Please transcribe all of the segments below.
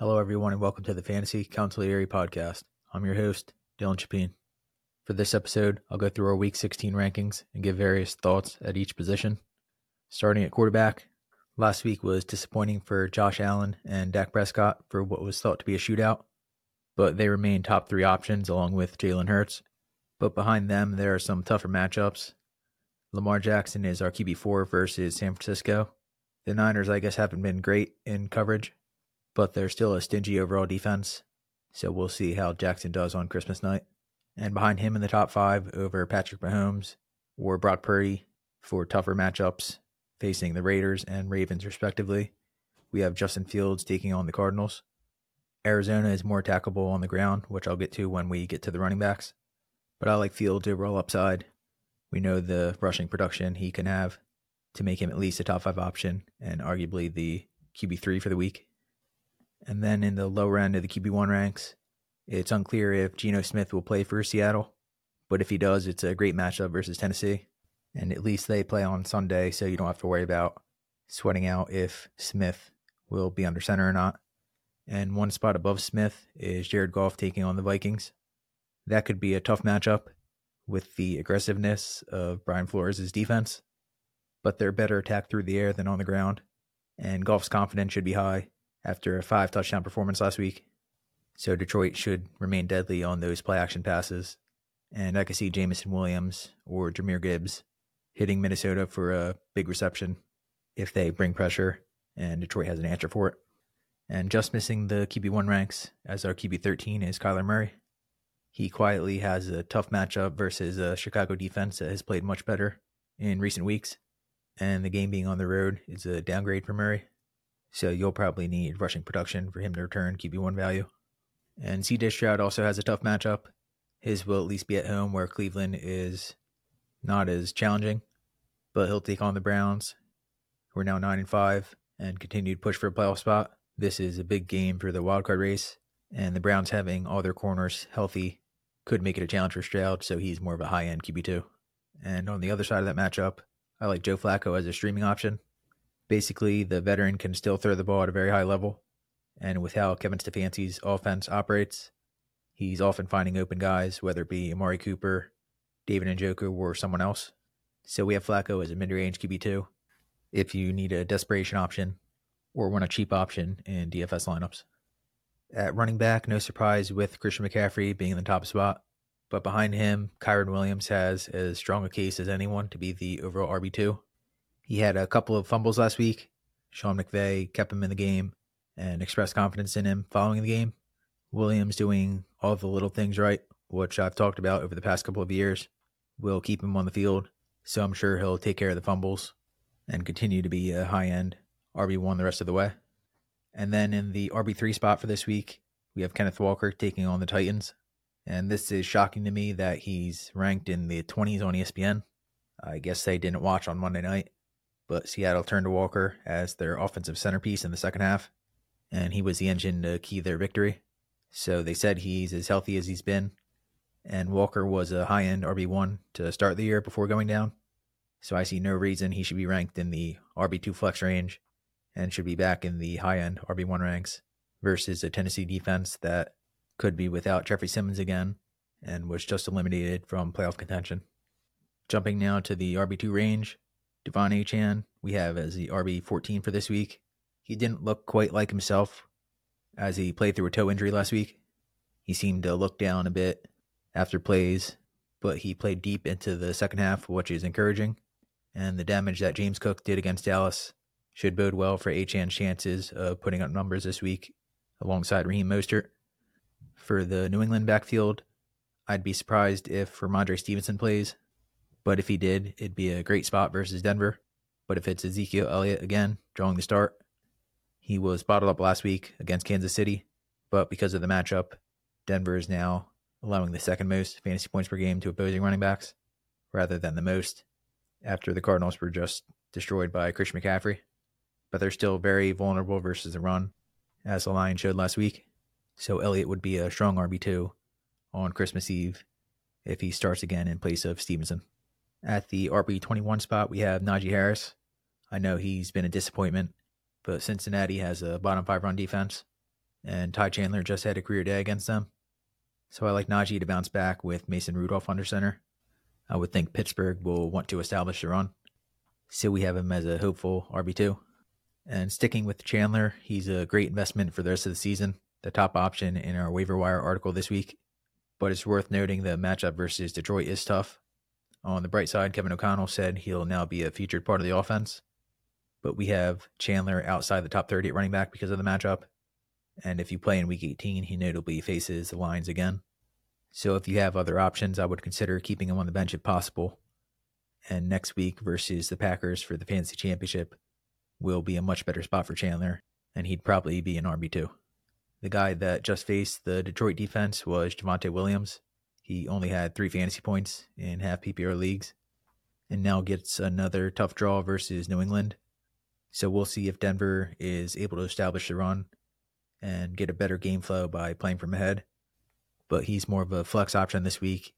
Hello, everyone, and welcome to the Fantasy Consigliere podcast. I'm your host, Dylan Chapin. For this episode, I'll go through our Week 16 rankings and give various thoughts at each position. Starting at quarterback, last week was disappointing for Josh Allen and Dak Prescott for what was thought to be a shootout, but they remain top three options along with Jalen Hurts. But behind them, there are some tougher matchups. Lamar Jackson is our QB4 versus San Francisco. The Niners, I guess, haven't been great in coverage, but they're still a stingy overall defense. So we'll see how Jackson does on Christmas night. And behind him in the top five over Patrick Mahomes or Brock Purdy for tougher matchups facing the Raiders and Ravens, respectively. We have Justin Fields taking on the Cardinals. Arizona is more attackable on the ground, which I'll get to when we get to the running backs. But I like Fields overall upside we know the rushing production he can have to make him at least a top five option and arguably the QB3 for the week. And then in the lower end of the QB1 ranks, it's unclear if Geno Smith will play for Seattle, but if he does, it's a great matchup versus Tennessee. And at least they play on Sunday, so you don't have to worry about sweating out if Smith will be under center or not. And one spot above Smith is Jared Goff taking on the Vikings. That could be a tough matchup with the aggressiveness of Brian Flores' defense, but they're better attacked through the air than on the ground, and Goff's confidence should be high after a five touchdown performance last week. So Detroit should remain deadly on those play action passes, and I could see Jameson Williams or Jahmyr Gibbs hitting Minnesota for a big reception if they bring pressure and Detroit has an answer for it. And just missing the QB1 ranks as our QB13 is Kyler Murray. He quietly has a tough matchup versus a Chicago defense that has played much better in recent weeks. And the game being on the road is a downgrade for Murray. So you'll probably need rushing production for him to return QB1 value. And CJ Stroud also has a tough matchup. His will at least be at home where Cleveland is not as challenging, but he'll take on the Browns, who are now 9 and 5 and continue to push for a playoff spot. This is a big game for the wildcard race, and the Browns having all their corners healthy could make it a challenge for Stroud, so he's more of a high end QB2. And on the other side of that matchup, I like Joe Flacco as a streaming option. Basically, the veteran can still throw the ball at a very high level, and with how Kevin Stefanski's offense operates, he's often finding open guys, whether it be Amari Cooper, David Njoku, or someone else. So we have Flacco as a mid range QB2 if you need a desperation option or want a cheap option in DFS lineups. At running back, no surprise with Christian McCaffrey being in the top spot. But behind him, Kyren Williams has as strong a case as anyone to be the overall RB2. He had a couple of fumbles last week. Sean McVay kept him in the game and expressed confidence in him following the game. Williams doing all the little things right, which I've talked about over the past couple of years, will keep him on the field. So I'm sure he'll take care of the fumbles and continue to be a high end RB1 the rest of the way. And then in the RB3 spot for this week, we have Kenneth Walker taking on the Titans. And this is shocking to me that he's ranked in the 20s on ESPN. I guess they didn't watch on Monday night, but Seattle turned to Walker as their offensive centerpiece in the second half, and he was the engine to key their victory. So they said he's as healthy as he's been, and Walker was a high end RB1 to start the year before going down. So I see no reason he should be ranked in the RB2 flex range and should be back in the high end RB1 ranks versus a Tennessee defense that could be without Jeffrey Simmons again and was just eliminated from playoff contention. Jumping now to the RB2 range, De'Von Achane we have as the RB14 for this week. He didn't look quite like himself as he played through a toe injury last week. He seemed to look down a bit after plays, but he played deep into the second half, which is encouraging. And the damage that James Cook did against Dallas should bode well for Achane's chances of putting up numbers this week alongside Raheem Mostert. For the New England backfield, I'd be surprised if Rhamondre Stevenson plays, but if he did, it'd be a great spot versus Denver. But if it's Ezekiel Elliott again, drawing the start, he was bottled up last week against Kansas City, but because of the matchup, Denver is now allowing the second most fantasy points per game to opposing running backs rather than the most after the Cardinals were just destroyed by Christian McCaffrey but they're still very vulnerable versus the run, as the Lions showed last week. So Elliott would be a strong RB2 on Christmas Eve if he starts again in place of Stevenson. At the RB21 spot, we have Najee Harris. I know he's been a disappointment, but Cincinnati has a bottom five run defense. and Ty Chandler just had a career day against them. So I like Najee to bounce back with Mason Rudolph under center. I would think Pittsburgh will want to establish the run. So we have him as a hopeful RB2. And sticking with Chandler, he's a great investment for the rest of the season, the top option in our waiver wire article this week. But it's worth noting the matchup versus Detroit is tough. On the bright side, Kevin O'Connell said he'll now be a featured part of the offense. But we have Chandler outside the top 30 at running back because of the matchup. And if you play in week 18, he notably faces the Lions again. So if you have other options, I would consider keeping him on the bench if possible. And next week versus the Packers for the fantasy championship will be a much better spot for Chandler, and he'd probably be an RB2. The guy that just faced the Detroit defense was Javonte Williams. He only had three fantasy points in half PPR leagues, and now gets another tough draw versus New England. So we'll see if Denver is able to establish the run and get a better game flow by playing from ahead. But he's more of a flex option this week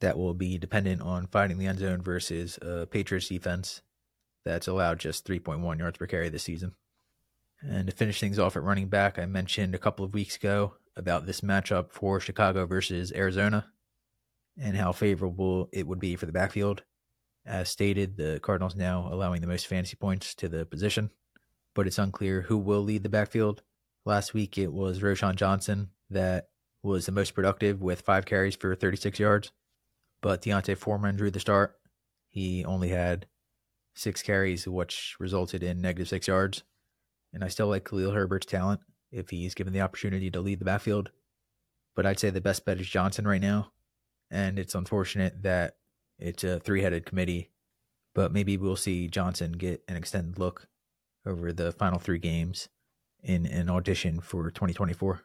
that will be dependent on fighting the end zone versus a Patriots defense that's allowed just 3.1 yards per carry this season. And to finish things off at running back, I mentioned a couple of weeks ago about this matchup for Chicago versus Arizona and how favorable it would be for the backfield. As stated, the Cardinals now allowing the most fantasy points to the position, but it's unclear who will lead the backfield. Last week it was Roschon Johnson that was the most productive with five carries for 36 yards, but D'Onta Foreman drew the start. He only had six carries, which resulted in negative six yards. And I still like Khalil Herbert's talent if he's given the opportunity to lead the backfield. But I'd say the best bet is Johnson right now. And it's unfortunate that it's a three headed committee, but maybe we'll see Johnson get an extended look over the final three games in an audition for 2024.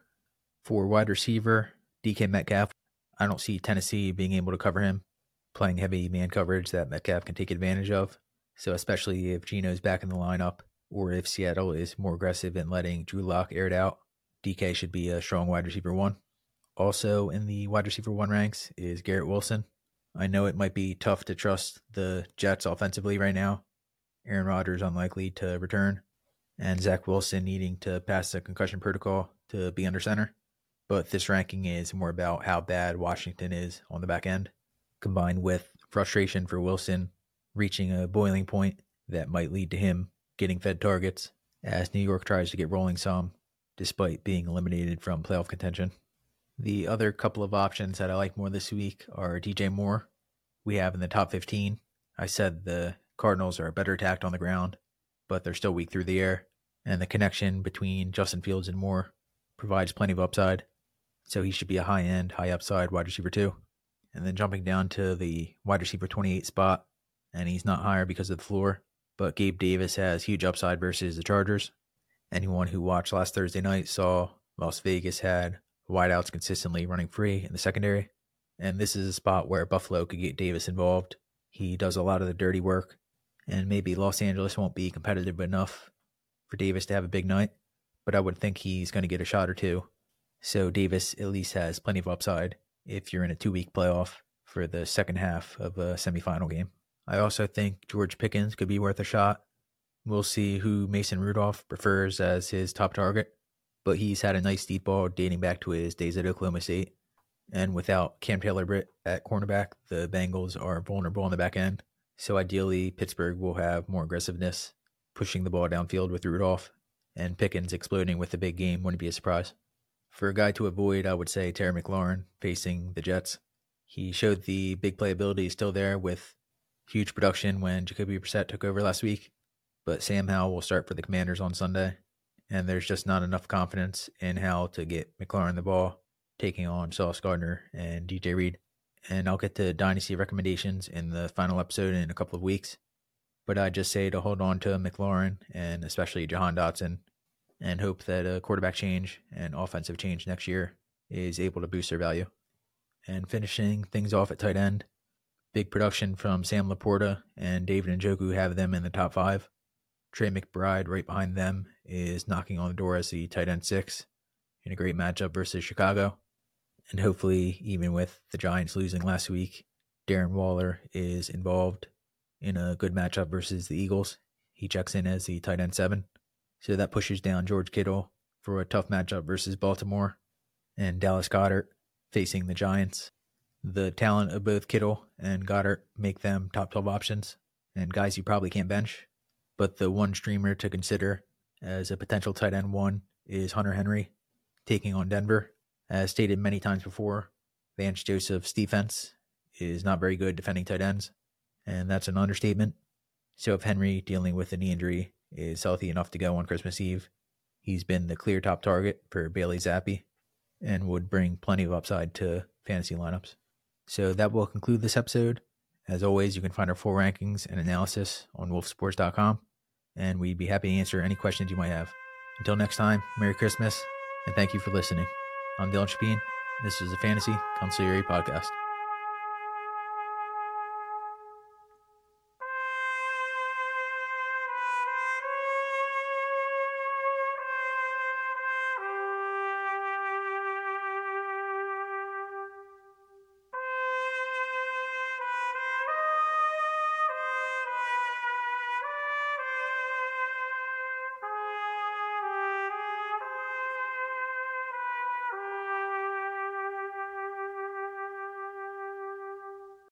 For wide receiver, DK Metcalf, I don't see Tennessee being able to cover him, playing heavy man coverage that Metcalf can take advantage of. So especially if Geno's back in the lineup, or if Seattle is more aggressive in letting Drew Lock air it out, DK should be a strong wide receiver one. Also in the wide receiver one ranks is Garrett Wilson. I know it might be tough to trust the Jets offensively right now. Aaron Rodgers unlikely to return, and Zach Wilson needing to pass the concussion protocol to be under center. But this ranking is more about how bad Washington is on the back end, combined with frustration for Wilson reaching a boiling point that might lead to him getting fed targets as New York tries to get rolling some, despite being eliminated from playoff contention. The other couple of options that I like more this week are DJ Moore. We have in the top 15. I said the Cardinals are better attacked on the ground, but they're still weak through the air, and the connection between Justin Fields and Moore provides plenty of upside. So he should be a high end, high upside wide receiver too. And then jumping down to the wide receiver 28 spot, and he's not higher because of the floor. But Gabe Davis has huge upside versus the Chargers. Anyone who watched last Thursday night saw Las Vegas had wideouts consistently running free in the secondary. And this is a spot where Buffalo could get Davis involved. He does a lot of the dirty work, and maybe Los Angeles won't be competitive enough for Davis to have a big night, but I would think he's going to get a shot or two. So Davis at least has plenty of upside if you're in a two week playoff for the second half of a semifinal game. I also think George Pickens could be worth a shot. We'll see who Mason Rudolph prefers as his top target, but he's had a nice deep ball dating back to his days at Oklahoma State. And without Cam Taylor Britt at cornerback, the Bengals are vulnerable on the back end. So ideally, Pittsburgh will have more aggressiveness, pushing the ball downfield with Rudolph, and Pickens exploding with the big game wouldn't be a surprise. For a guy to avoid, I would say Terry McLaurin facing the Jets. He showed the big playability is still there with huge production when Jacoby Brissett took over last week, but Sam Howell will start for the Commanders on Sunday, and there's just not enough confidence in how to get McLaurin the ball, taking on Sauce Gardner and DJ Reed. And I'll get to dynasty recommendations in the final episode in a couple of weeks. But I just say to hold on to McLaurin and especially Jahan Dotson and hope that a quarterback change and offensive change next year is able to boost their value. And finishing things off at tight end, Big production from Sam LaPorta and David Njoku have them in the top five. Trey McBride, right behind them, is knocking on the door as the tight end six in a great matchup versus Chicago. And hopefully, even with the Giants losing last week, Darren Waller is involved in a good matchup versus the Eagles. He checks in as the tight end seven. So that pushes down George Kittle for a tough matchup versus Baltimore, and Dallas Goedert facing the Giants. The talent of both Kittle and Goedert make them top 12 options and guys you probably can't bench. But the one streamer to consider as a potential tight end one is Hunter Henry taking on Denver. As stated many times before, Vance Joseph's defense is not very good defending tight ends, and that's an understatement. So if Henry, dealing with a knee injury, is healthy enough to go on Christmas Eve, he's been the clear top target for Bailey Zappe and would bring plenty of upside to fantasy lineups. So that will conclude this episode. As always, you can find our full rankings and analysis on wolfsports.com, and we'd be happy to answer any questions you might have. Until next time, Merry Christmas, and thank you for listening. I'm Dylan Chapin. This is the Fantasy Consigliere podcast.